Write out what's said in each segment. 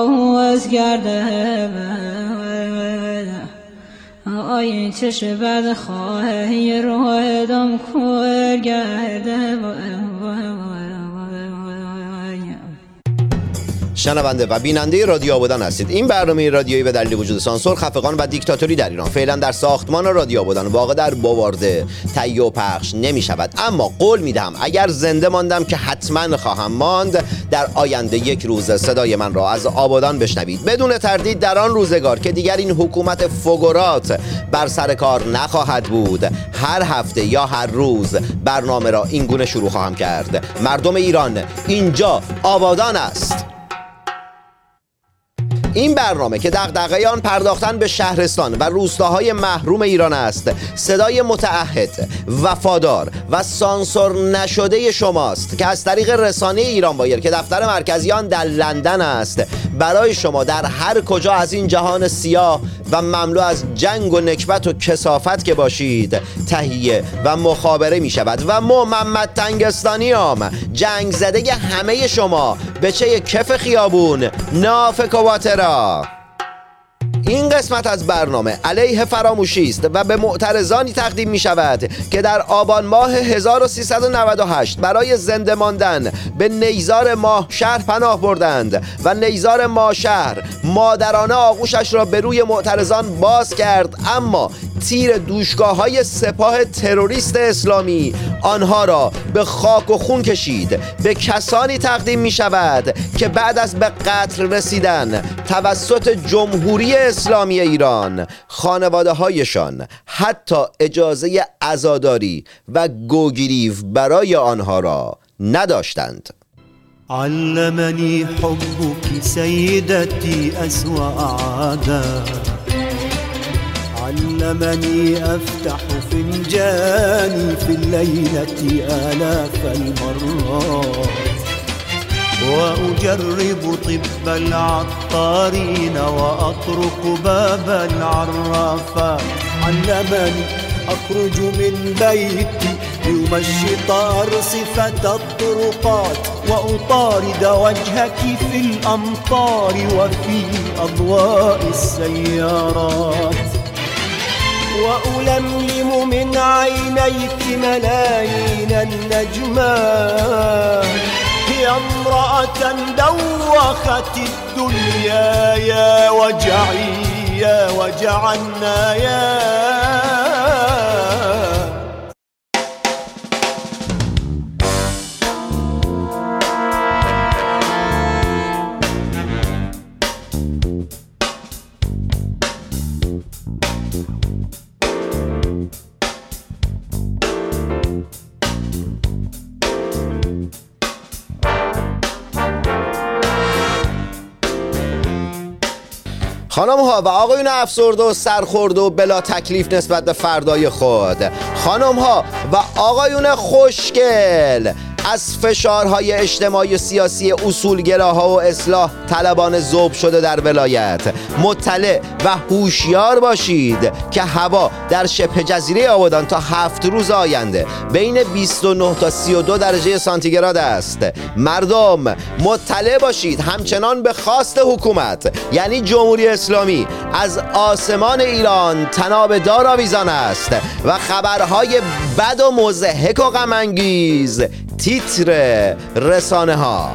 روز گرده. آی چش بد خواهی رو دم کل شنونده و بیننده رادیو آبادان هستید. این برنامه رادیویی به دلیل وجود سانسور خفقان و دیکتاتوری در ایران. فعلا در ساختمان رادیو آبادان. واقع در باوارده تهیه و پخش نمی شود اما قول می دهم اگر زنده ماندم که حتما خواهم ماند در آینده یک روز صدای من را از آبادان بشنوید. بدون تردید در آن روزگار که دیگر این حکومت فگورات بر سر کار نخواهد بود هر هفته یا هر روز برنامه را این گونه شروع خواهم کرد. مردم ایران اینجا آبادان است. این برنامه که دغدغه آن پرداختن به شهرستان و روستاهای محروم ایران است صدای متعهد وفادار و سانسور نشده شماست که از طریق رسانه ایران بایر که دفتر مرکزی آن در لندن است. برای شما در هر کجا از این جهان سیاه و مملو از جنگ و نکبت و کسافت که باشید تهیه و مخابره می شود. و ما محمد تنگستانیام. جنگ زده همه شما. به چه کف خیابون ناف کواترا. این قسمت از برنامه علیه فراموشی است و به معترضانی تقدیم می شود که در آبان ماه 1398 برای زنده ماندن به نیزار ماه شهر پناه بردند و نیزار ماه شهر مادرانه آغوشش را به روی معترضان باز کرد. اما تیر دوشگاه های سپاه تروریست اسلامی آنها را به خاک و خون کشید. به کسانی تقدیم می شود که بعد از به قتل رسیدن توسط جمهوری اسلامی ایران خانواده هایشان حتی اجازه ازاداری و گوگیریو برای آنها را نداشتند. علمني حبك سيدتي أسوأ عادات علمني أفتح فنجاني في الليلة آلاف المرات. وأجرب طب العطارين وأطرق باب العرافات علمني أخرج من بيتي ليمشط أرصفة الطرقات وأطارد وجهك في الأمطار وفي أضواء السيارات. وألملم من عينيك ملايين النجمات. هي امرأة دوخت الدنيا يا وجعي يا وجع النايات خانم ها و آقایون افسرده و سرخورده و بلا تکلیف نسبت به فردای خود. خانم ها و آقایون خوشگل. از فشارهای اجتماعی و سیاسی اصولگراها و اصلاح طلبان زوب شده در ولایت. مطلع و هوشیار باشید که هوا در شبه جزیره آبادان تا هفت روز آینده بین 29 تا 32 درجه سانتیگراد است. مردم مطلع باشید همچنان به خواست حکومت یعنی جمهوری اسلامی از آسمان ایران تناب دار آویزان است و خبرهای بد و مزهک و غمانگیز تیتر رسانه ها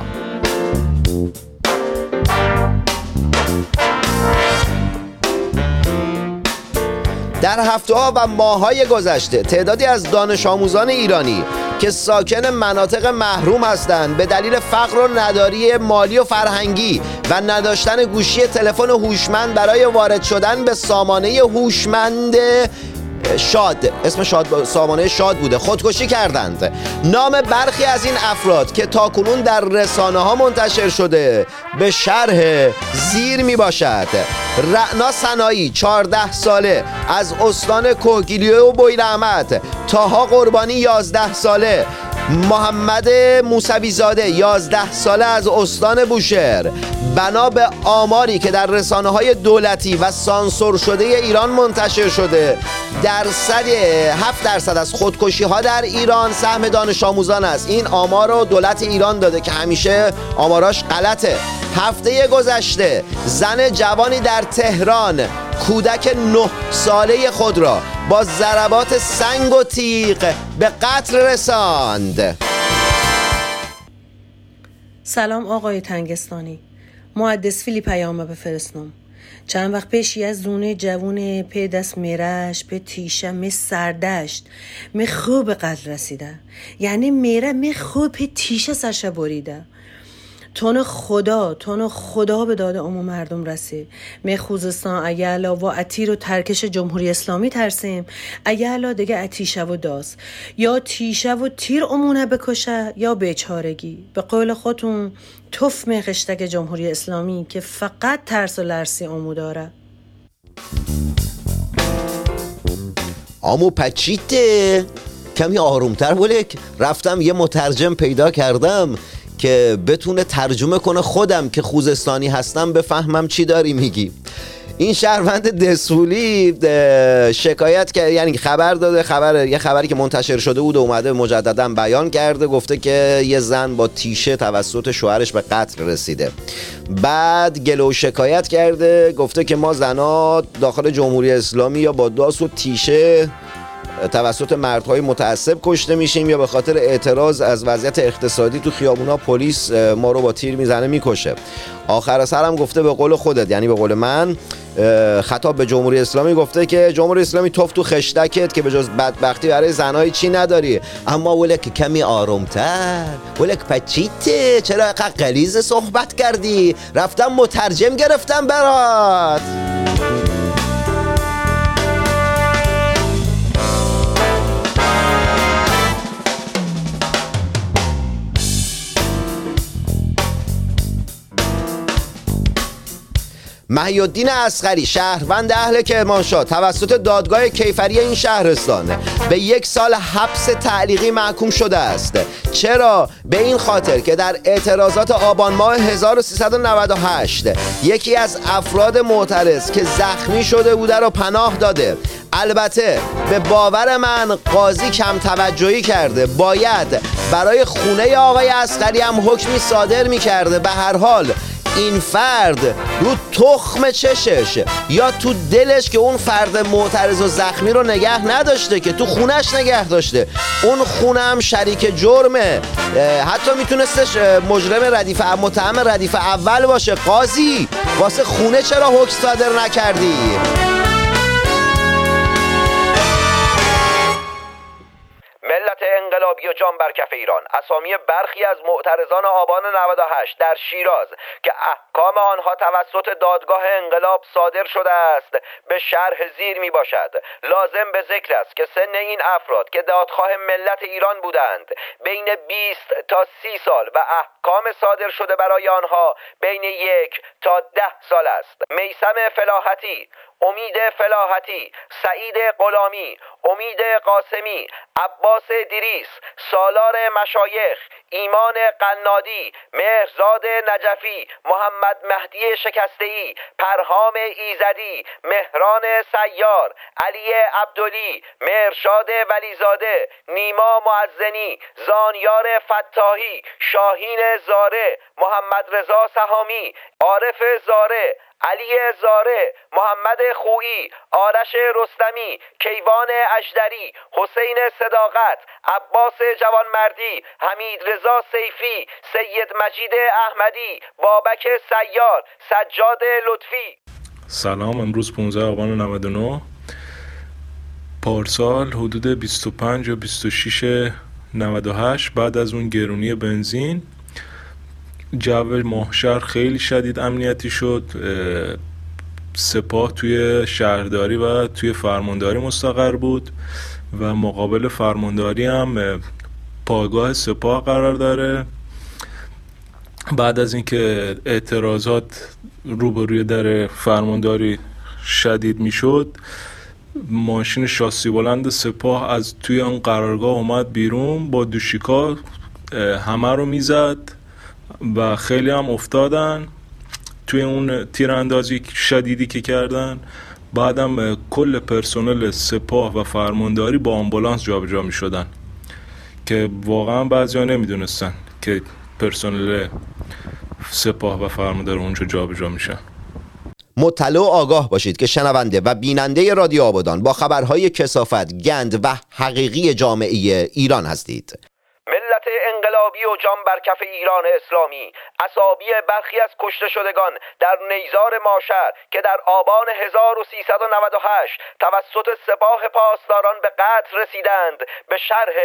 در هفته ها و ماه های گذشته تعدادی از دانش آموزان ایرانی که ساکن مناطق محروم هستند به دلیل فقر و نداری مالی و فرهنگی و نداشتن گوشی تلفن هوشمند برای وارد شدن به سامانه هوشمند شاد اسم شاد سامانه شاد بوده. خودکشی کردند. نام برخی از این افراد که تاکنون در رسانه ها منتشر شده به شرح زیر می باشد رعنا سنایی 14 ساله از استان کوگیلیو و بویرحمد تاها قربانی 11 ساله. محمد موسوی زاده 11 ساله از استان بوشهر. بنا به آماری که در رسانه های دولتی و سانسور شده ایران منتشر شده. درصد 7 درصد از خودکشی ها در ایران سهم دانش آموزان است. این آمار رو دولت ایران داده که همیشه آماراش غلطه. هفته گذشته زن جوانی در تهران کودک نه ساله خود را با ضربات سنگ و تیغ به قتل رساند. سلام آقای تنگستانی. محدث فیلی پیامه بفرستم چند وقت پیشی از زونه جوون پی دست میرش به تیشه می سردشت می خوب قتل رسیده. یعنی میره می خوب تیشه سرشه بریده. تون خدا تون خدا به داد عموم مردم رسی می خوزستان اگه علا و اتیر و ترکش جمهوری اسلامی ترسیم. اگه علا دیگه اتیشه و داز یا تیشه و تیر امونه بکشه یا بیچارگی. به قول خودتون توف می خشتک جمهوری اسلامی که فقط ترس و لرسی امو داره. آمو پچیته. کمی آرومتر بولک رفتم یه مترجم پیدا کردم. که بتونه ترجمه کنه خودم که خوزستانی هستم بفهمم چی داری میگی. این شهروند دسولی شکایت کرد یعنی خبر داده خبر یه خبری که منتشر شده بود اومده مجددا بیان کرده گفته که یه زن با تیشه توسط شوهرش به قتل رسیده. بعد گلو شکایت کرده گفته که ما زنا داخل جمهوری اسلامی یا با داس و تیشه توسط مردهای متعصب کشته میشیم یا به خاطر اعتراض از وضعیت اقتصادی تو خیابونا پلیس ما رو با تیر می‌زنه می‌کشه. آخر سرم گفته به قول خودت یعنی به قول من خطاب به جمهوری اسلامی گفته که جمهوری اسلامی توف تو خشتکت که به جز بدبختی برای زنهای چی نداری. اما ولک کمی آرومتر ولک پچیته. چرا قلیز صحبت کردی؟ رفتم مترجم گرفتم برات. محیالدین اسخری شهروند اهل کرمانشاه توسط دادگاه کیفری این شهرستان به یک سال حبس تعلیقی محکوم شده است. چرا؟ به این خاطر که در اعتراضات آبان ماه 1398 یکی از افراد معترض که زخمی شده بوده را پناه داده. البته به باور من قاضی کم توجهی کرده. باید برای خونه آقای اسقری هم حکمی صادر می کرده به هر حال این فرد رو تخم چشش یا تو دلش که اون فرد معترض و زخمی رو نگه نداشته که تو خونش نگه داشته. اون خونه هم شریک جرمه. حتی میتونستش مجرم ردیف متهم ردیف اول باشه. قاضی واسه خونه چرا حکم صادر نکردی؟ انقلابی و جان بر کف ایران. اسامی برخی از معترضان آبان 98 در شیراز که احکام آنها توسط دادگاه انقلاب صادر شده است به شرح زیر می باشد. لازم به ذکر است که سن این افراد که دادخواه ملت ایران بودند بین 20 تا 30 سال و احکام صادر شده برای آنها بین یک تا ده سال است. میسم فلاحتی امید فلاحتی سعید غلامی امید قاسمی عباس دیریس سالار مشایخ ایمان قنادی مهرزاد نجفی محمد مهدی شکستهی پرهام ایزدی مهران سیار علی عبدلی مهرشاد ولیزاده نیما معزنی زانیار فتاحی شاهین زاره محمد رضا سهامی عارف زاره علی زاره محمد خویی آرش رستمی کیوان اجدری حسین صداقت عباس جوانمردی حمید رضا سیفی سید مجید احمدی بابک سیار سجاد لطفی. سلام امروز 15 آبان 99 پارسال حدود 25 یا 26 98 بعد از اون گرونی بنزین جو ماهشهر خیلی شدید امنیتی شد سپاه توی شهرداری و توی فرمانداری مستقر بود و مقابل فرمانداری هم پایگاه سپاه قرار داره. بعد از اینکه اعتراضات روبروی در فرمانداری شدید می‌شد ماشین شاسی بلند سپاه از توی اون قرارگاه اومد بیرون با دوشیکا همه رو می‌زد. و خیلی هم افتادن توی اون تیراندازی شدیدی که کردن بعدم کل پرسنل سپاه و فرمانداری با آمبولانس جابجا می شدن که واقعا بعضی ها نمی‌دونستن که پرسنل سپاه و فرمانداری اونجا جابجا میشن مطلع و آگاه باشید که شنونده و بیننده رادیو آبادان با خبرهای کسافت، گند و حقیقی جامعه ایران هستید. انقلابی و جان بر کف ایران اسلامی. اصابی برخی از کشته شدگان در نیزار ماشر که در آبان 1398 توسط سپاه پاسداران به قتل رسیدند به شرح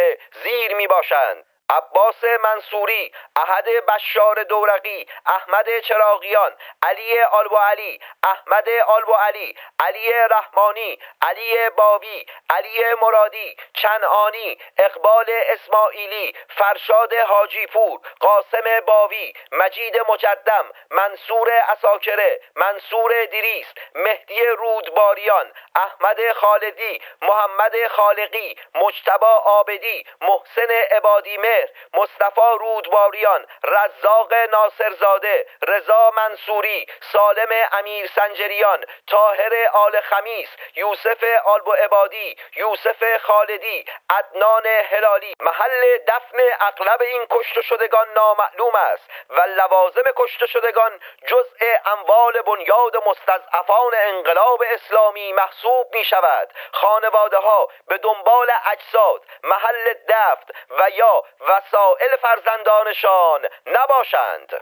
زیر می باشند عباس منصوری احد بشار دورقی احمد چراغیان علی آلبو علی احمد آلبو علی علی رحمانی علی باوی علی مرادی چنعانی اقبال اسماعیلی فرشاد حاجی پور قاسم باوی مجید مجدم منصور اساکره منصور دیریس مهدی رودباریان احمد خالدی محمد خالقی مجتبا آبدی محسن عبادی مهر مصطفی رودباریان رزاق ناصرزاده رضا منصوری سالم امیر سنجریان تاهر آل خمیس یوسف آلبو عبادی یوسف خالدی عدنان هلالی. محل دفن اغلب این کشته شدگان نامعلوم است و لوازم کشته شدگان جزء اموال بنیاد مستضعفان انقلاب اسلامی محسوب می شود. خانواده ها به دنبال اجساد محل دفت و یا وسائل فرزندانشان نباشند.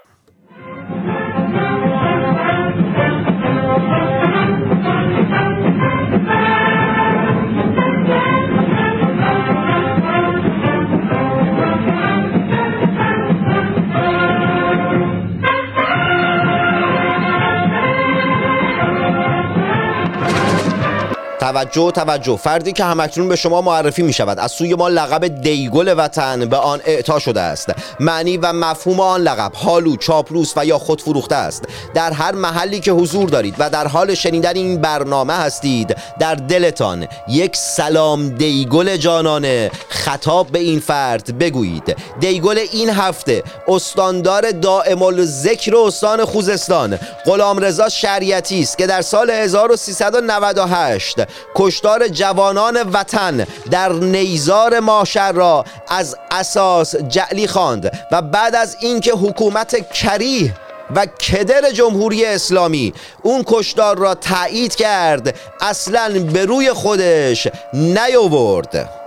توجه توجه. فردی که همکنون به شما معرفی می شود از سوی ما لقب دیگل وطن به آن اعطا شده است. معنی و مفهوم آن لقب حالو چاپلوس و یا خود فروخته است. در هر محلی که حضور دارید و در حال شنیدن این برنامه هستید در دلتان یک سلام دیگل جانانه خطاب به این فرد بگویید. دیگل این هفته استاندار دائم الذکر استان خوزستان غلام رضا شریعتی است که در سال 1398 کشتار جوانان وطن در نیزار ماشر را از اساس جعلی خواند و بعد از اینکه حکومت کریه و کدر جمهوری اسلامی اون کشتار را تایید کرد اصلا به روی خودش نیاورد.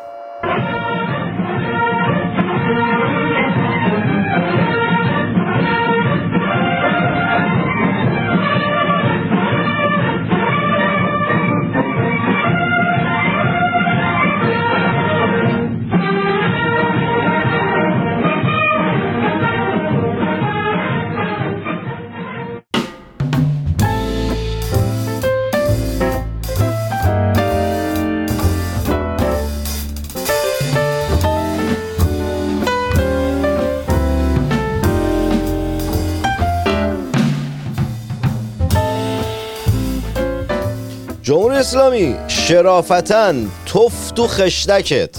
اسلامی شرافتا تفت و خشتکت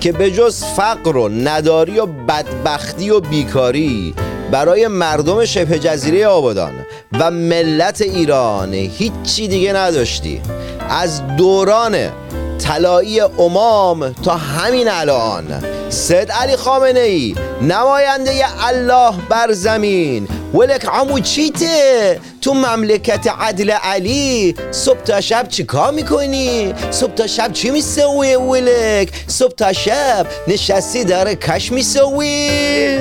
که به جز فقر و نداری و بدبختی و بیکاری برای مردم شبه جزیره آبادان و ملت ایران هیچی دیگه نداشتی. از دوران طلایی امام تا همین الان سید علی خامنه ای نماینده الله بر زمین ولک عمو چیته؟ تو مملکت عدل علی صبح تا شب چی کار می‌کنی؟ صبح تا شب چی میسوی ولک؟ صبح تا شب نشستی داره کش میسوی؟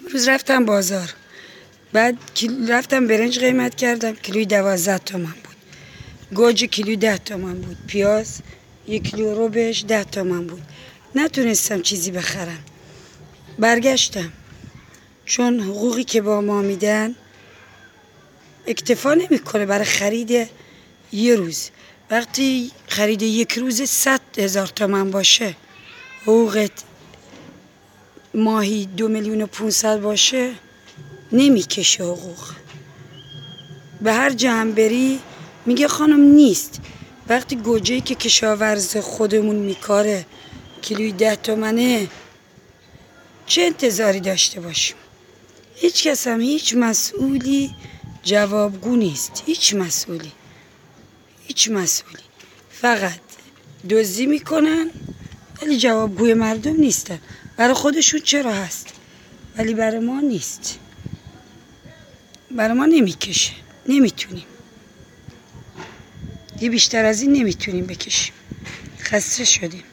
امروز رفتم بازار. بعد رفتم برنج قیمت کردم کیلوی دوازده تومن بود. گوجه کیلوی ده تومن بود. پیاز یک کیلو رو بهش ده تومن بود. نتونستم چیزی بخرم. برگشتم. چون حقوقی که با ما میدن اکتفا نمی‌کنه برای خرید یه روز. وقتی خرید یک روز صد هزار تومن باشه حقوقت ماهی دو میلیون و پونصد باشه نمی‌کشه حقوق. به هر جمع بری میگه خانم نیست. وقتی گوجه که کشاورز خودمون میکاره کیلوی ده تومنه چه انتظاری داشته باشیم؟ هیچ کس هم هیچ مسئولی جوابگو نیست. هیچ مسئولی. هیچ مسئولی. فقط دزدی می‌کنن ولی جوابگوی مردم نیستن. برای خودشون چرا هست؟ ولی برای ما نیست. برای ما نمی‌کشه. نمی‌تونیم. یه بیشتر از این نمی‌تونیم بکشیم. خسته شدیم.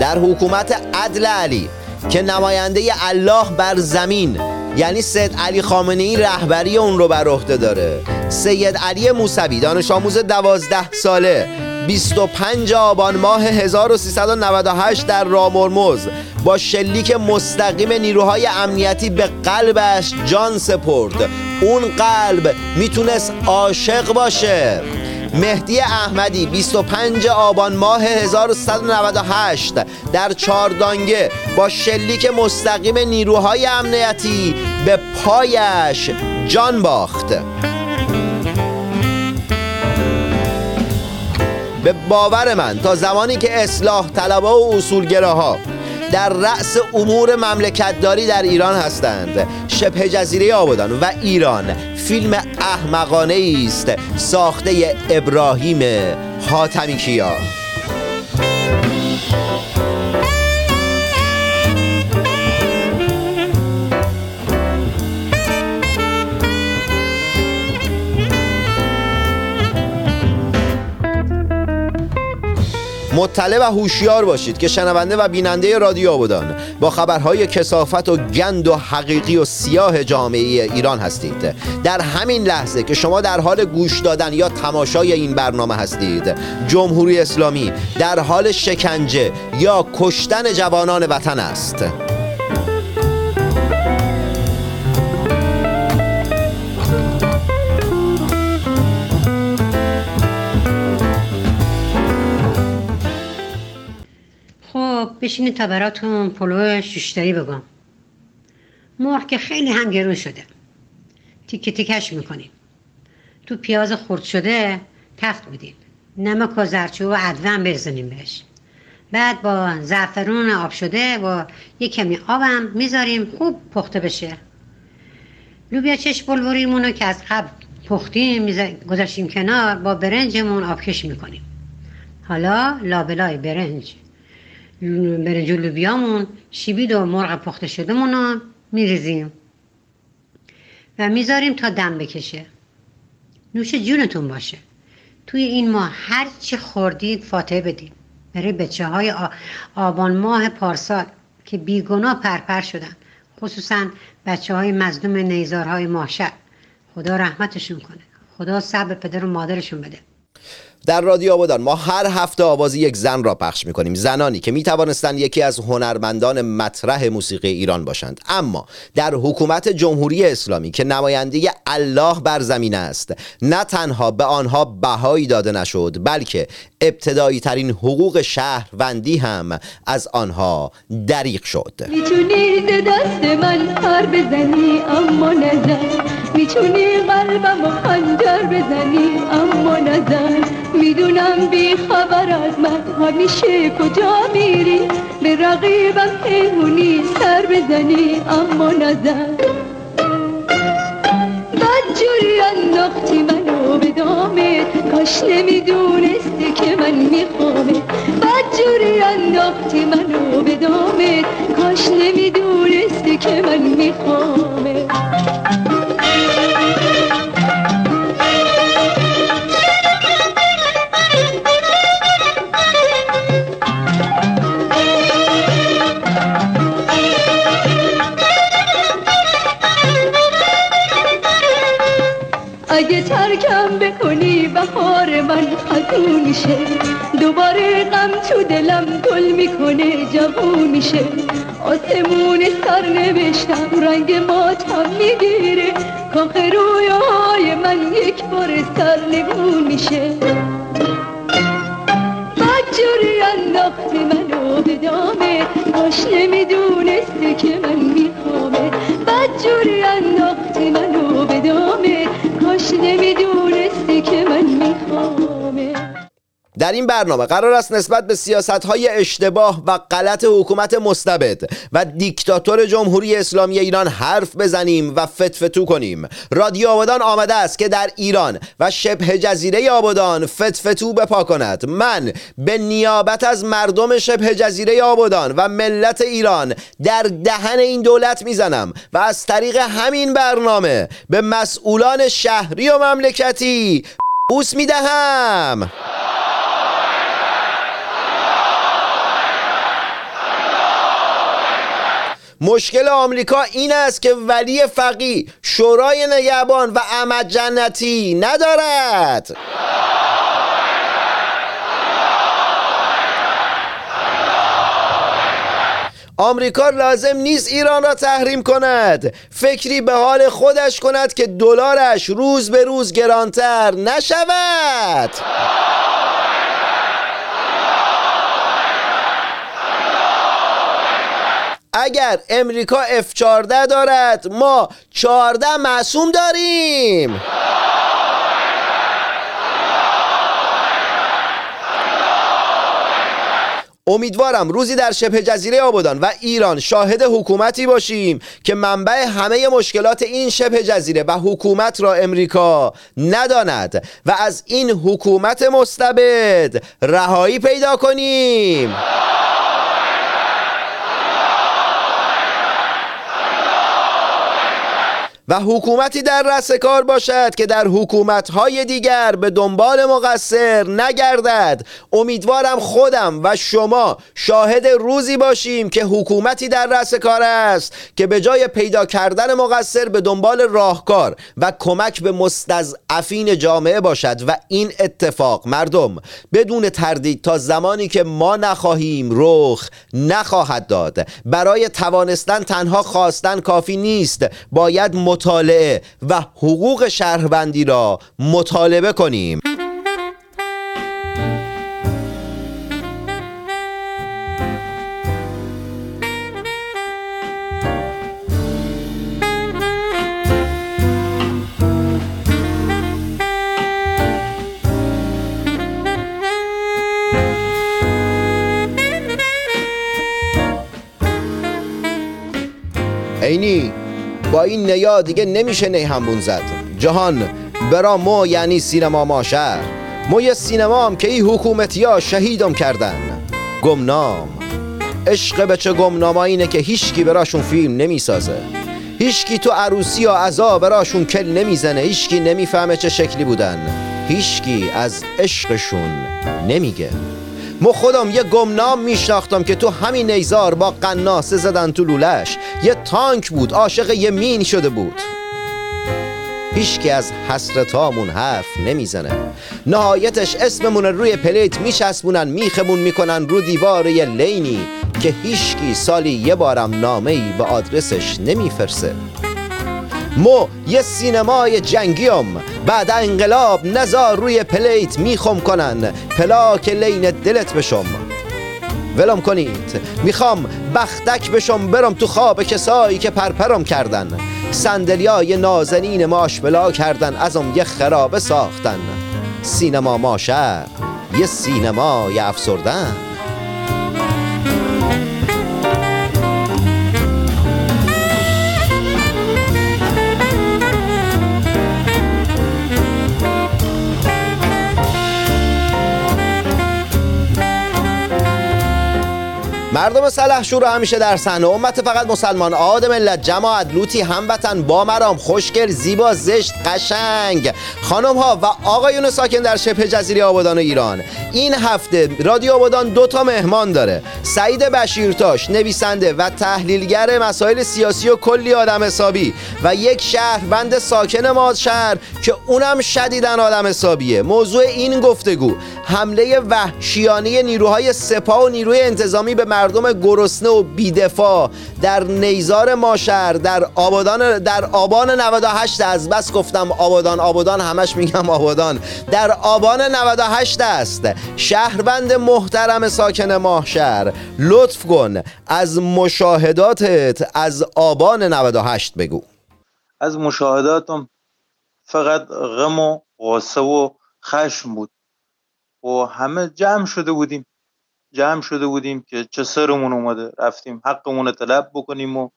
در حکومت عدل علی که نماینده الله بر زمین یعنی سید علی خامنه ای رهبری اون رو بر عهده داره. سید علی موسوی دانش آموز دوازده ساله 25 آبان ماه 1398 در رامرمز با شلیک مستقیم نیروهای امنیتی به قلبش جان سپرد. اون قلب می‌تونست عاشق باشه. مهدی احمدی 25 آبان ماه 1398 در چاردانگه با شلیک مستقیم نیروهای امنیتی به پایش جان باخت. به باور من تا زمانی که اصلاح طلبها و اصولگراها در رأس امور مملکتداری در ایران هستند. شبه جزیره آبادان و ایران فیلم احمقانه است ساخته ابراهیم حاتمی کیا مطلع و هوشیار باشید که شنونده و بیننده رادیو آبادان با خبرهای کسافت و گند و حقیقی و سیاه جامعه ایران هستید. در همین لحظه که شما در حال گوش دادن یا تماشای این برنامه هستید جمهوری اسلامی در حال شکنجه یا کشتن جوانان وطن است. بشینید تا براتون پلو شوشتری بگم. مرغ که خیلی هم گرون شده. تیکه تیکش می‌کنیم. تو پیاز خرد شده تفت میدیم نمک و زرچوب و ادوه بزنیم بهش. بعد با زعفرون آب شده و یک کمی آبم می‌ذاریم خوب پخته بشه. لوبیا چش رو که از قبل پختیم میذار- گذاشتیم کنار با برنجمون آبکش می‌کنیم. حالا لابلای برنج. برنج و لوبیامون شیبید و مرغ پخته شدهمون رو میریزیم. و می‌ذاریم تا دم بکشه. نوش جونتون باشه. توی این ماه هر چی خوردید فاتحه بدید. برای بچه های آبان ماه پارسال که بیگناه پرپر شدن. خصوصا بچه های مظلوم نیزارهای ماهشر خدا رحمتشون کنه. خدا صبر پدر و مادرشون بده. در رادیو آبادان ما هر هفته آواز یک زن را پخش می‌کنیم. زنانی که می‌توانستند یکی از هنرمندان مطرح موسیقی ایران باشند. اما در حکومت جمهوری اسلامی که نماینده الله بر زمین است نه تنها به آنها بهایی داده نشد بلکه ابتدایی ترین حقوق شهروندی هم از آنها دریغ شد. می‌تونی دست من پر بزنی اما نزن. می‌تونی قلبم خنجر بزنی اما می‌دونم بی خبر از من همیشه کجا میری؟ به رقیبم پیمونی سر بزنی اما نزن. بدجوری انداختی منو به دامت کاش نمی‌دونستی که من میخوامت بدجوری انداختی منو به دامت کاش نمی‌دونستی که من میخوامت ترکم بکنی بهار من خزون میشه. دوباره غم تو دلم گل می‌کنه جوون میشه. آسمون سر نوشتم رنگ ماتم می‌گیره. کاخ رویای من یک بار سرنگون میشه. بدجوری انداختی منو به دامه کاش نمی‌دونستی که من میخوامه به دامه کاش نمی‌دونستی که من میخوامه در این برنامه قرار است نسبت به سیاست های اشتباه و غلط حکومت مستبد و دیکتاتور جمهوری اسلامی ایران حرف بزنیم و فتفتو کنیم. رادیو آبادان آمده است که در ایران و شبه جزیره آبادان فتفتو بپا کند. من به نیابت از مردم شبه جزیره آبادان و ملت ایران در دهن این دولت می‌زنم و از طریق همین برنامه به مسئولان شهری و مملکتی بوس می‌دهم. مشکل آمریکا این است که ولی فقی شورای نگهبان و احمد جنتی ندارد. آمریکا لازم نیست ایران را تحریم کند. فکری به حال خودش کند که دلارش روز به روز گرانتر نشود. اگر امریکا F14 دارد ما 14 معصوم داریم. امیدوارم روزی در شبه جزیره آبادان و ایران شاهد حکومتی باشیم که منبع همه مشکلات این شبه جزیره و حکومت را امریکا نداند و از این حکومت مستبد رهایی پیدا کنیم. و حکومتی در رأس کار باشد که در حکومتهای دیگر به دنبال مقصر نگردد. امیدوارم خودم و شما شاهد روزی باشیم که حکومتی در رأس کار است که به جای پیدا کردن مقصر به دنبال راهکار و کمک به مستضعفین جامعه باشد و این اتفاق مردم بدون تردید تا زمانی که ما نخواهیم رخ نخواهد داد. برای توانستن تنها خواستن کافی نیست. باید مطالعه و حقوق شهروندی را مطالبه کنیم. این نیا دیگه نمیشه نی همون زد. جهان برا مو یعنی سینما ماشر مو یه سینما هم که ای حکومتی ها شهیدم کردن. گمنام. عشق به چه گمنام اینه که هیچکی براشون فیلم نمی‌سازه. هیچکی تو عروسی و عذا براشون کل نمی‌زنه. هیچکی نمی‌فهمه چه شکلی بودن. هیچکی از عشقشون نمیگه. مو خودم یه گمنام میشناختم که تو همین نیزار با قناسه زدن تو لولش یه تانک بود عاشق یه مین شده بود. هیچکی از حسرتامون حرف نمی‌زنه. نهایتش اسممون روی پلیت میچسبونن میخمون می‌کنن رو دیوار یه لینی که هیچکی سالی یه بارم نامه ای به آدرسش نمیفرسه. مو یه سینمای جنگیم بعد انقلاب نزار روی پلیت میخم کنن. پلاک لین دلت بشم. ولم کنید می‌خوام بختک بشم برم تو خواب کسایی که پرپرم کردن. سندلیای نازنین ماش بلا کردن ازم یه خرابه ساختن. سینما ماشه یه سینمای افسردن. مردم سلحشور رو همیشه در صحنه. امت فقط مسلمان. آد ملت جماعت لوتی هموطن با مرام خوشگل زیبا زشت قشنگ. خانم ها و آقایون ساکن در شبه جزیره آبادان ایران. این هفته رادیو آبادان دو تا مهمان داره. سعید بشیرتاش نویسنده و تحلیلگر مسائل سیاسی و کلی آدم حسابی. و یک شهروند ساکن مازشهر که اونم شدیدن آدم حسابیه. موضوع این گفتگو حمله وحشیانه نیروهای سپاه و نیروی انتظامی به مردم گرسنه و بیدفاع در نیزار ماشر در آبادان در آبان 98 از بس گفتم آبادان آبادان همش میگم آبادان. در آبان 98 است شهروند محترم ساکن ماهشهر لطف کن از مشاهداتت از آبان 98 بگو. از مشاهداتم فقط غم و غصه و خشم بود. و همه جمع شده بودیم. جمع شده بودیم که چه سرمون اومده. رفتیم حقمون طلب بکنیم و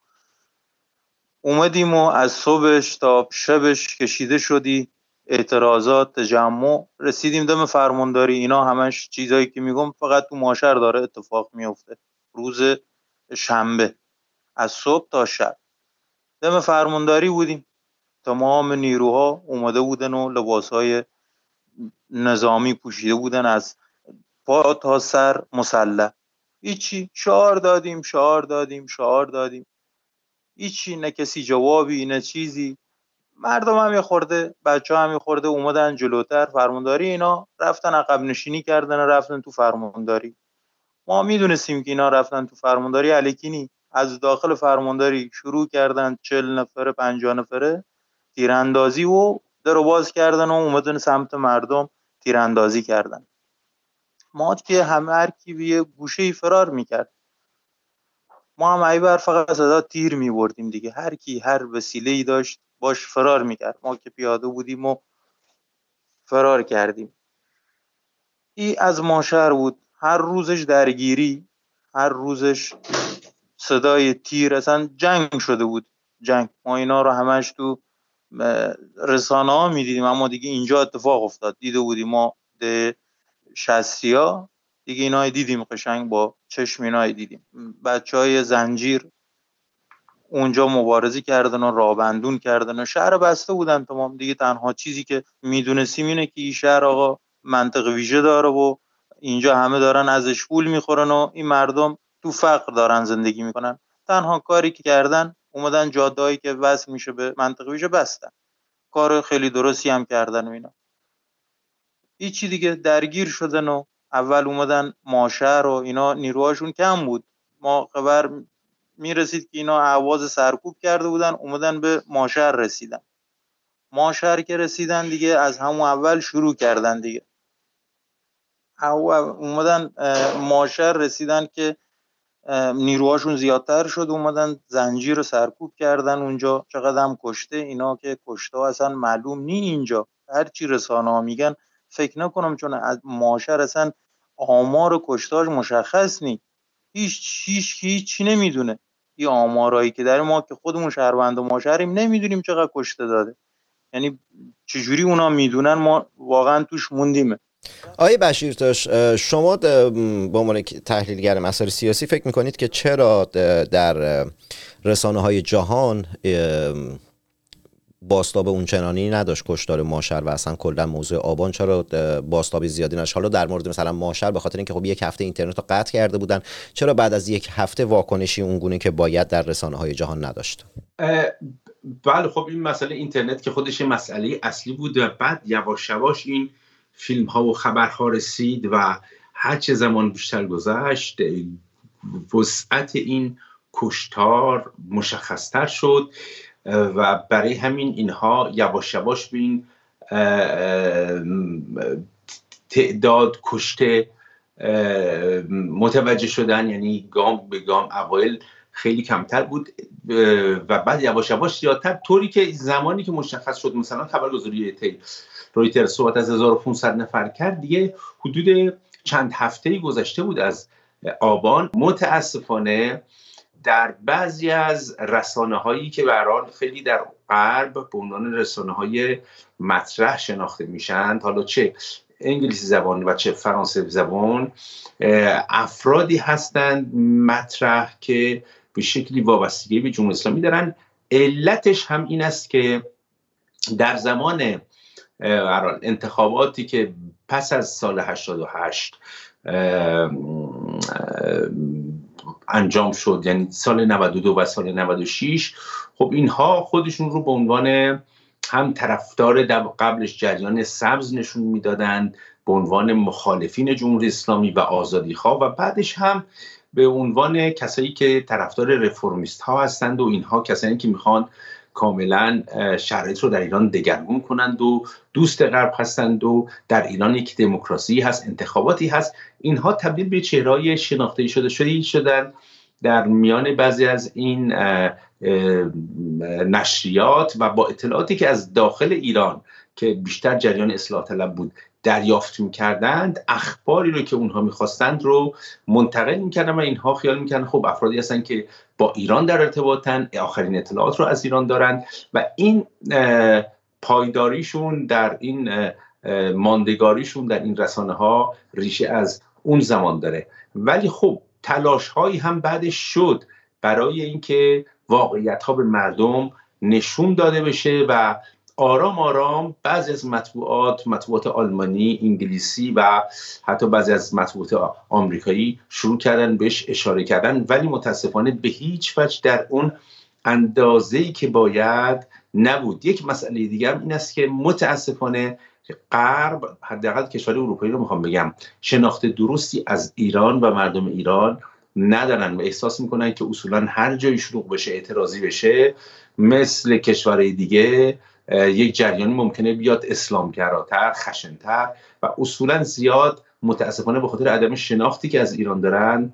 اومدیم و از صبحش تا شبش کشیده شدی. اعتراضات تجمع رسیدیم دم فرمانداری. اینا همش چیزایی که میگم فقط تو ماشر داره اتفاق میفته. روز شنبه. از صبح تا شب. دم فرمانداری بودیم. تمام نیروها اومده بودن و لباسهای نظامی پوشیده بودن. از پا تا سر مسلح. هیچی شعار دادیم شعار دادیم شعار دادیم. هیچی نه کسی جوابی نه چیزی. مردم هم یه خورده بچه هم یه خورده اومدن جلوتر. فرمانداری اینا رفتن عقب نشینی کردن و رفتن تو فرمانداری. ما می‌دونستیم که اینا رفتن تو فرمانداری. علیکینی از داخل فرمانداری شروع کردن چل نفره پنجاه نفره تیراندازی و در باز کردن و اومدن سمت مردم تیراندازی کردن. ما که همه هر کی به گوشه فرار می‌کرد. ما هم ایبر فقط صدا تیر میبردیم دیگه. هر کی هر وسیله ای داشت باش فرار می‌کرد. ما که پیاده بودیم و فرار کردیم. ای از ماشر بود. هر روزش درگیری هر روزش صدای تیر اصلا جنگ شده بود. جنگ. ما اینا رو همش تو رسانه ها می‌دیدیم اما دیگه اینجا اتفاق افتاد. دیده بودیم ما شستی ها دیگه اینا دیدیم قشنگ با چشم اینا دیدیم. بچه های زنجیر اونجا مبارزی کردن و رابندون کردن و شهر بسته بودن تمام. دیگه تنها چیزی که می‌دونستیم اینه که این شهر آقا منطق ویژه داره و اینجا همه دارن ازش پول می‌خورن و این مردم تو فقر دارن زندگی می‌کنن. تنها کاری که کردن اومدن جادهایی که وصل میشه به منطق ویژه بستن. کار خیلی درستی هم کردن و اینا. هیچی دیگه درگیر شدن و اول اومدن ماشر و اینا نیروهاشون کم بود. ما خبر می‌رسید که اینا عواز سرکوب کرده بودن اومدن به ماشر رسیدن. ماشر که رسیدن دیگه از همون اول شروع کردن دیگه. اومدن ماشر رسیدن که نیروهاشون زیادتر شد اومدن زنجیر رو سرکوب کردن اونجا. چقدر هم کشته اینا که کشته اصلا معلوم نی اینجا. هرچی رسانه ها میگن فکر نکنم چون از ماشر اصلا آمار کشتاش مشخص نی هیچ هیچ هیچ نمی‌دونه. این آمارایی که در ما که خودمون شهروند و ماشریم نمی‌دونیم چقدر کشته داده. یعنی چجوری اونا می‌دونن ما واقعا توش موندیمه. آقای بشیرتاش شما به عنوان تحلیلگر مسائل سیاسی فکر می‌کنید که چرا در رسانه های جهان باستاب اون چنانی نداشت کشتار ماشر و اصلا کلا موضوع آبان. چرا باستاب زیادی نداشت؟ حالا در مورد مثلا ماشر به خاطر اینکه خب یک هفته اینترنت رو قطع کرده بودن چرا بعد از یک هفته واکنشی اونگونه که باید در رسانه های جهان نداشت؟ بله خب این مسئله اینترنت که خودش مسئله اصلی بود. و بعد یواش یواش این فیلم ها و خبرها رسید و هر چه زمان بیشتر گذشت وسعت این کشتار مشخصتر شد. و برای همین اینها یواش یواش به این تعداد کشته متوجه شدن یعنی گام به گام اوایل خیلی کمتر بود. و بعد یواش یواش زیادتر طوری که زمانی که مشخص شد مثلا خبرگزاری رویتر صحبت از 1500 نفر کرد دیگه حدود چند هفته گذشته بود از آبان. متاسفانه در بعضی از رسانه هایی که برحال خیلی در غرب به عنوان رسانه های مطرح شناخته میشن حالا چه انگلیسی زبان و چه فرانسوی زبان افرادی هستند مطرح که به شکلی وابستگی به جمهوری اسلامی دارن. علتش هم این است که در زمان انتخاباتی که پس از سال 88 انجام شد یعنی سال 92 و سال 96 خب اینها خودشون رو به عنوان هم طرفدار قبلش جریان سبز نشون می‌دادند به عنوان مخالفین جمهوری اسلامی و آزادی خواه و بعدش هم به عنوان کسایی که طرفدار رفرمیست ها هستند و اینها کسانی که می‌خوان کاملا شرایط رو در ایران دگرگون کنند و دوست غرب هستند و در ایران یک دموکراسی هست انتخاباتی هست. اینها تبدیل به چهرهای شناخته شده شده شدن. در میان بعضی از این نشریات و با اطلاعاتی که از داخل ایران که بیشتر جریان اصلاح طلب بود دریافت می‌کردند اخباری رو که اونها می‌خواستند رو منتقل می‌کردن و اینها خیال می‌کردن خب افرادی هستن که با ایران در ارتباطن آخرین اطلاعات رو از ایران دارند و این پایداریشون در این ماندگاریشون در این رسانه ها ریشه از اون زمان داره. ولی خب تلاش هایی هم بعدش شد برای اینکه واقعیت ها به مردم نشون داده بشه و آرام آرام بعضی از مطبوعات مطبوعات آلمانی انگلیسی و حتی بعضی از مطبوعات آمریکایی شروع کردن بهش اشاره کردن ولی متاسفانه به هیچ وجه در اون اندازه‌ای که باید نبود. یک مسئله دیگر این است که متاسفانه غرب حداقل کشور اروپایی رو می‌خوام بگم شناخت درستی از ایران و مردم ایران ندارن و احساس می‌کنن که اصولا هر جایی شروع بشه اعتراضی بشه مثل کشورهای دیگه یک جریانی ممکنه بیاد اسلامگراتر خشنتر و اصولا زیاد متاسفانه به خاطر عدم شناختی که از ایران دارن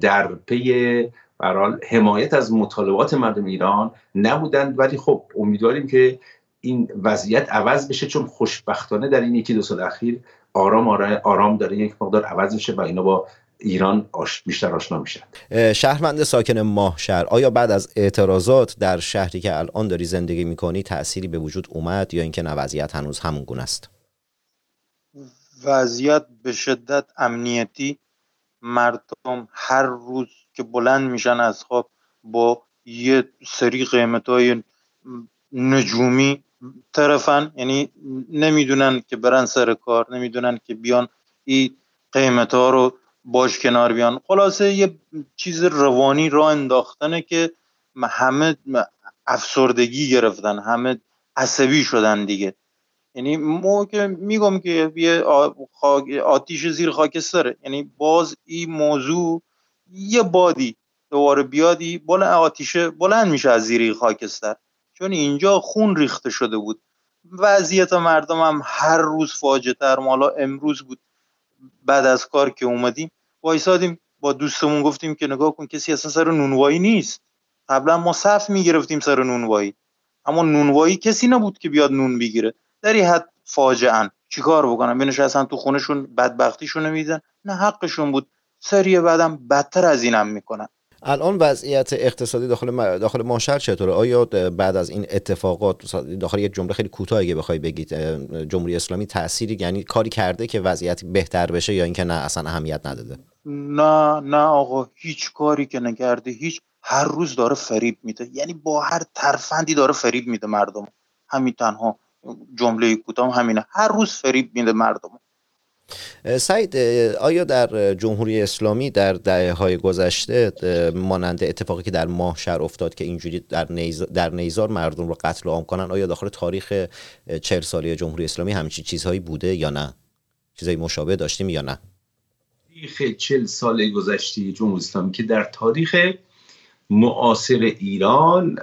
در پی برحال حمایت از مطالبات مردم ایران نبودند. ولی خب امیدواریم که این وضعیت عوض بشه چون خوشبختانه در این یکی دو سال اخیر آرام آرام داره یک مقدار عوض بشه و اینا با ایران آش بیشتر آشنا میشن. شهروند ساکن ماهشهر آیا بعد از اعتراضات در شهری که الان داری زندگی می‌کنی تأثیری به وجود اومد یا اینکه نه وضعیت هنوز همون گونه است؟ وضعیت به شدت امنیتی مردم هر روز که بلند میشن از خواب با یه سری قیمت های نجومی طرفن. یعنی نمی‌دونن که برن سر کار نمی‌دونن که بیان. این قیمت ها رو باش کنار بیان. خلاصه یه چیز روانی را انداختنه که همه افسردگی گرفتن همه عصبی شدن دیگه. یعنی مو که میگم که یه آتیش زیر خاکستره یعنی باز این موضوع یه بادی دوباره بیادی بلند آتیشه بلند میشه از زیر خاکستر. چون اینجا خون ریخته شده بود. وضعیت مردم هم هر روز فاجعه تر مالا امروز بود. بعد از کار که اومدیم وایسادیم با دوستمون گفتیم که نگاه کن کسی اصلا سر نونوایی نیست. قبلا ما صف می‌گرفتیم سر نونوایی. اما نونوایی کسی نبود که بیاد نون بگیره. در این حد فاجعا. چیکار بکنم؟ بنشستن تو خونشون بدبختیشون نمیدن نه حقشون بود. سری بعدم بدتر از اینم می‌کنن. الان وضعیت اقتصادی داخل داخل ماشر چطوره؟ آیا بعد از این اتفاقات داخل یک جمله خیلی کوتاه اگه بخوای بگید جمهوری اسلامی تأثیری یعنی کاری کرده که وضعیت بهتر بشه یا اینکه نه اصلا اهمیت نداده؟ نه نه آقا هیچ کاری که نکرده هیچ هر روز داره فریب میده. یعنی با هر ترفندی داره فریب میده مردم. همین تنها جمله کوتاه همینه. هر روز فریب میده مردم. سعید آیا در جمهوری اسلامی در دهه های گذشته مانند اتفاقی که در ماهشهر افتاد که اینجوری در, نیز در نیزار مردم رو قتل عام کنن آیا داخل تاریخ چهل ساله جمهوری اسلامی همچین چیزهایی بوده یا نه؟ چیزهای مشابه داشتیم یا نه؟ تاریخ چهل سال گذشته جمهوری اسلامی که در تاریخ معاصر ایران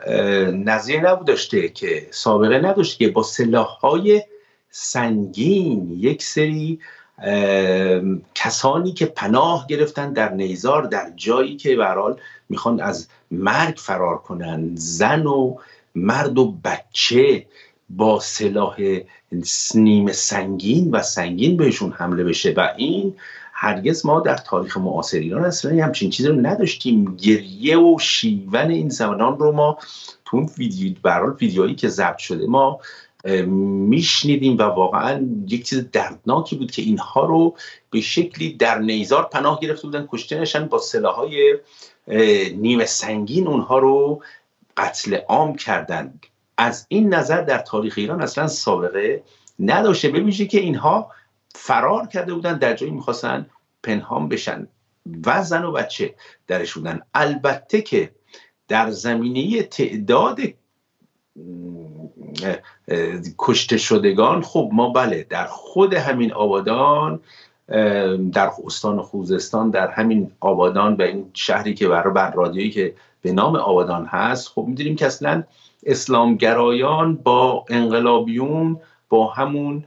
نظیر نبود داشته که سابقه نداشته که با سلاحهای سنگین یک سری کسانی که پناه گرفتن در نیزار در جایی که برحال می‌خوان از مرگ فرار کنن. زن و مرد و بچه با سلاح نیم سنگین و سنگین بهشون حمله بشه و این هرگز ما در تاریخ معاصر ایران اصلا همچین چیزی رو نداشتیم. گریه و شیون این زمانان رو ما تو اون ویدیو برحال ویدیوهایی که ضبط شده ما میشنیدیم و واقعا یک چیز دردناکی بود که اینها رو به شکلی در نیزار پناه گرفته بودن کشته نشن با سلاحهای نیمه سنگین اونها رو قتل عام کردن. از این نظر در تاریخ ایران اصلا سابقه نداشته. ببینید که اینها فرار کرده بودن در جایی می‌خواستن پنهان بشن. و زن و بچه درش بودن. البته که در زمینه تعداد کشته شدگان خب ما بله در خود همین آبادان در استان خوزستان در همین آبادان و این شهری که برای بر رادیویی که به نام آبادان هست خب می‌دونیم که اصلا اسلامگرایان با انقلابیون با همون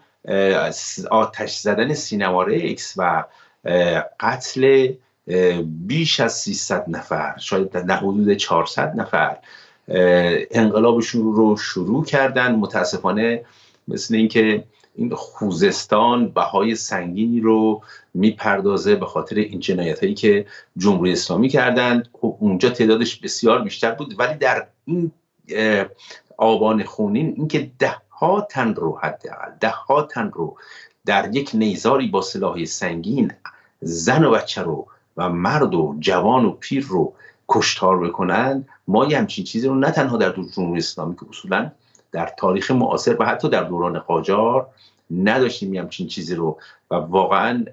آتش زدن سینماره ایکس و قتل بیش از 300 نفر شاید در حدود 400 نفر انقلابشون رو شروع کردن. متاسفانه مثل اینکه این خوزستان بهای سنگینی رو می‌پردازه به خاطر این جنایت هایی که جمهوری اسلامی کردند خب اونجا تعدادش بسیار بیشتر بود. ولی در این آبان خونین اینکه ده ها تن رو حداقل ده ها تن رو در یک نیزاری با سلاح سنگین زن و بچه رو و مرد و جوان و پیر رو کشتار بکنن. ما یه همچین چیزی رو نه تنها در جمهوری اسلامی که اصولا در تاریخ معاصر و حتی در دوران قاجار نداشتیم یه همچین چیزی رو و واقعا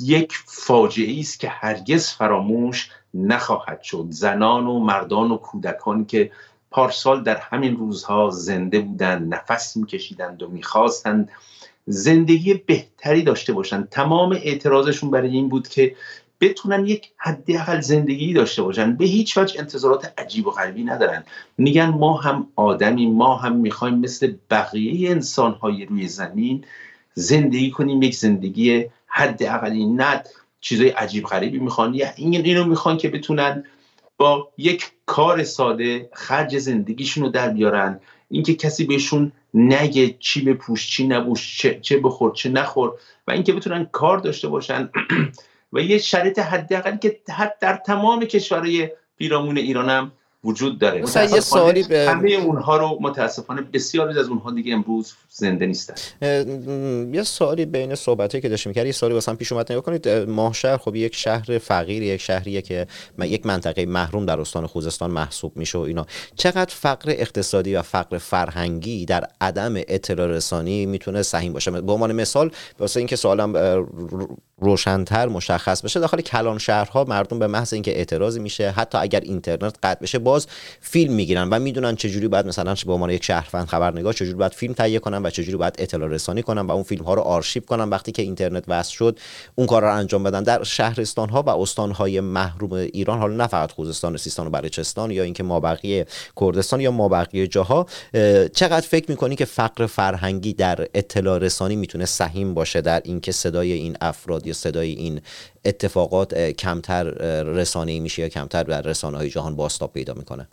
یک فاجعه است که هرگز فراموش نخواهد شد. زنان و مردان و کودکان که پارسال در همین روزها زنده بودند نفس میکشیدند و می‌خواستند زندگی بهتری داشته باشند. تمام اعتراضشون برای این بود که بتونن یک حداقل زندگی داشته باشن. به هیچ وجه انتظارات عجیب و غریبی ندارن. میگن ما هم آدمی ما هم می‌خوایم مثل بقیه انسانهای روی زمین زندگی کنیم یک زندگی حداقلی. نه چیزای عجیب غریبی می‌خوان یا این اینو می‌خوان که بتونن با یک کار ساده خرج زندگیشون رو در بیارن. اینکه کسی بهشون نگه چی بپوش چی نبوش چه, چه بخور چه نخور و اینکه بتونن کار داشته باشن. و یه شرط حداقلی که در تمام کشورهای پیرامون ایران هم وجود داره. یه سوالی به همه اونها رو متاسفانه بسیاری از اونها دیگه امروز زنده نیستن. یه سوالی بین صحبتی که داشتیم کرد یه سوالی واسه پیش اومد نگاه کنید ماهشهر خب یک شهر فقیر یک شهریه که یک منطقه محروم در استان خوزستان محسوب میشه و اینا. چقدر فقر اقتصادی و فقر فرهنگی در عدم اطلاع رسانی می‌تونه سهیم باشه؟ به عنوان مثال واسه اینکه سوالم روشنتر مشخص بشه. داخل کلان شهرها مردم به محض اینکه اعتراضی میشه حتی اگر اینترنت قطع بشه باز فیلم می‌گیرن و می‌دونن چجوری باید مثلا به عنوان یک شهروند خبرنگار چجوری باید فیلم تهیه کنن و چجوری باید اطلاع رسانی کنن و اون فیلم ها رو آرشیو کنن. وقتی که اینترنت وصل شد اون کار رو انجام بدن. در شهرستان ها و استان های محروم ایران حالا نه فقط خوزستان و سیستان و بلوچستان یا اینکه مابقی کردستان یا مابقی جاها چقدر فکر می‌کنی که فقر فرهنگی در اطلاع رسانی می‌تونه سهیم باشه در اینکه صدای این افراد یا صدای این اتفاقات کمتر رسانه میشه یا کمتر در رسانه های جهان باستاب پیدا می‌کنه؟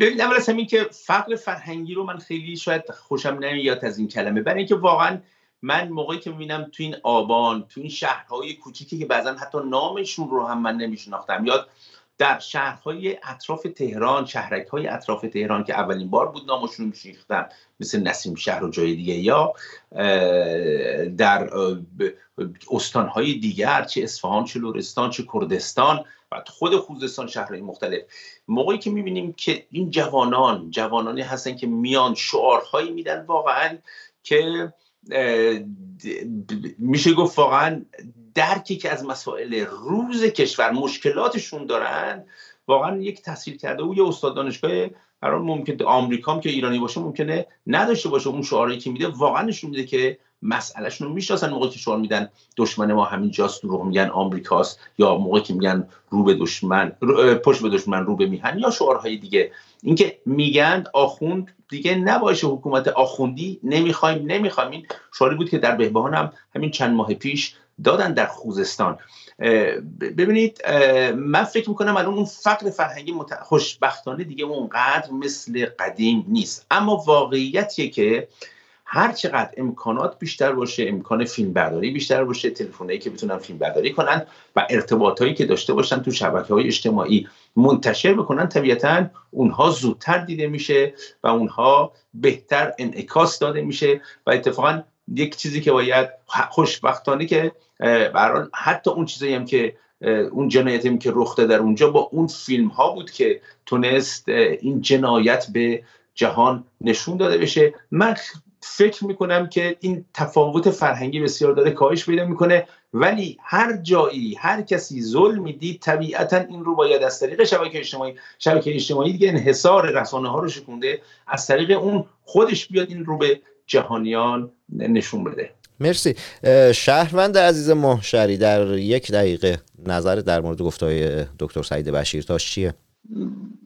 ببین اول از همین که فقر فرهنگی رو من خیلی شاید خوشم نمیاد از این کلمه. برای اینکه واقعا من موقعی که می‌بینم تو این آبان تو این شهرهای کوچیکی که بعضا حتی نامشون رو هم من نمیشناختم یاد در شهرهای اطراف تهران شهرک های اطراف تهران که اولین بار بود نامشون میشناختم مثل نسیم شهر و جای دیگه یا در استانهای دیگر چه اصفهان چه لورستان چه کردستان و خود خوزستان شهرهای مختلف. موقعی که می‌بینیم که این جوانان جوانانی هستن که میان شعارهایی میدن واقعا که میشه گفت واقعا درکی که از مسائل روز کشور مشکلاتشون دارن واقعا یک تحصیل کرده و یه استاد دانشگاه قرار ممکن آمریکا که ایرانی باشه ممکنه نداشته باشه. اون شعاری که میده واقعا نشون میده که مسئلهشون رو می‌شناسن موقعی که شعار میدن دشمن ما همین جاست رو میگن آمریکاست یا موقعی که میگن رو به دشمن پشت به دشمن رو به میهن یا شعارهای دیگه. اینکه میگن آخوند دیگه نباشه حکومت آخوندی نمی‌خوایم نمی‌خوایم. این شعاری بود که در بهبهان هم همین چند ماه پیش دادن در خوزستان. ببینید من فکر می‌کنم الان اون فقر فرهنگی خوشبختانه دیگه اونقدر مثل قدیم نیست. اما واقعیتیه که هر چقدر امکانات بیشتر باشه امکان فیلم برداری بیشتر باشه تلفنایی که بتونن فیلم برداری کنن و ارتباطایی که داشته باشن تو شبکه های اجتماعی منتشر بکنن طبیعتا اونها زودتر دیده میشه و اونها بهتر انعکاس داده میشه و اتفاقا یک چیزی که باید خوشبختانه که برحال حتی اون چیزایی هم که اون جنایتی که رخ در اونجا با اون فیلم ها بود که تونست این جنایت به جهان نشون داده بشه. من فکر می‌کنم که این تفاوت فرهنگی بسیار داره کاهش پیدا می‌کنه. ولی هر جایی هر کسی ظلم می‌دید طبیعتا این رو باید از طریق شبکه اجتماعی شبکه اجتماعی دیگه انحصار رسانه ها رو شکونده از طریق اون خودش بیاد این رو به جهانیان نشون بده. مرسی. شهروند عزیز محشری در یک دقیقه نظر در مورد گفتهای دکتر سعید بشیرتاش چیه؟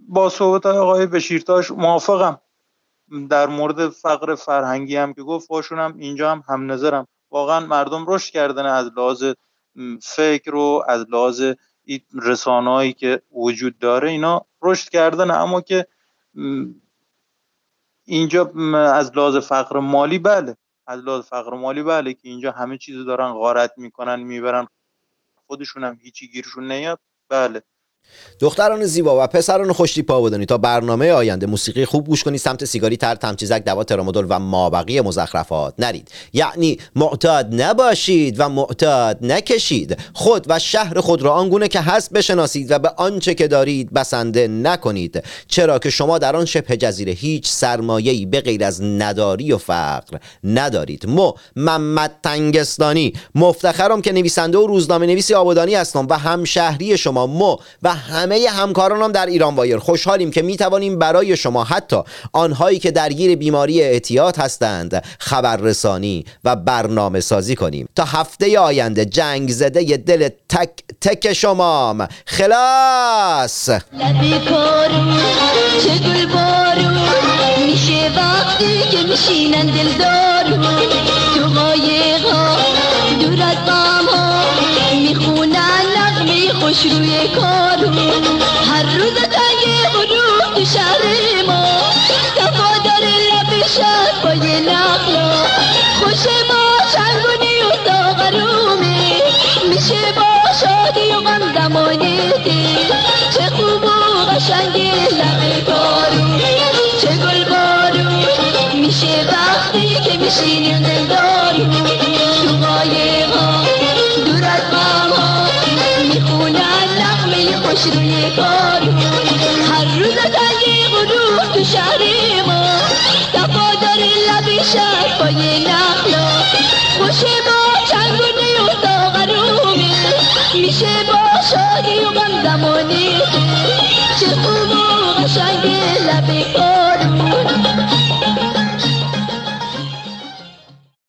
با صحبت آقای بشیرتاش موافقم. در مورد فقر فرهنگی هم که گفت باشونم اینجا هم هم نظرم. واقعا مردم رشد کردن از لحاظ فکر و از لحاظ رسانهایی که وجود داره اینا رشد کردن. اما که اینجا از لحاظ فقر مالی بله. از لحاظ فقر مالی بله که اینجا همه چیز دارن غارت می‌کنن می‌برن. خودشون هم هیچی گیرشون نیاد بله. دختران زیبا و پسران خوشتیپا بدونید تا برنامه آینده موسیقی خوب گوش کنید سمت سیگاری تر تمچیزک دوا ترامادول و مابقی مزخرفات. نرید. یعنی معتاد نباشید و معتاد نکشید. خود و شهر خود را آنگونه که هست بشناسید و به آنچه که دارید بسنده نکنید. چرا که شما در آن شبه جزیره هیچ سرمایه‌ای به غیر از نداری و فقر ندارید. مو محمد تنگستانی مفتخرم که نویسنده و روزنامه نویسی آبادانی هستم و همشهری شما. مو و همه همکارانم در ایران وایر. خوشحالیم که می توانیم برای شما حتی آنهایی که درگیر بیماری اعتیاد هستند خبررسانی و برنامه سازی کنیم. تا هفته آینده جنگ زده دل تک تک شمام. خلاص! لبی چه گل بارو میشه وقتی که میشینن دلدارو تو قایقا خوش روی کارو هر روز تنگ غروب تو شهر ما. صفا داره لب شهر پای نخلا Oh.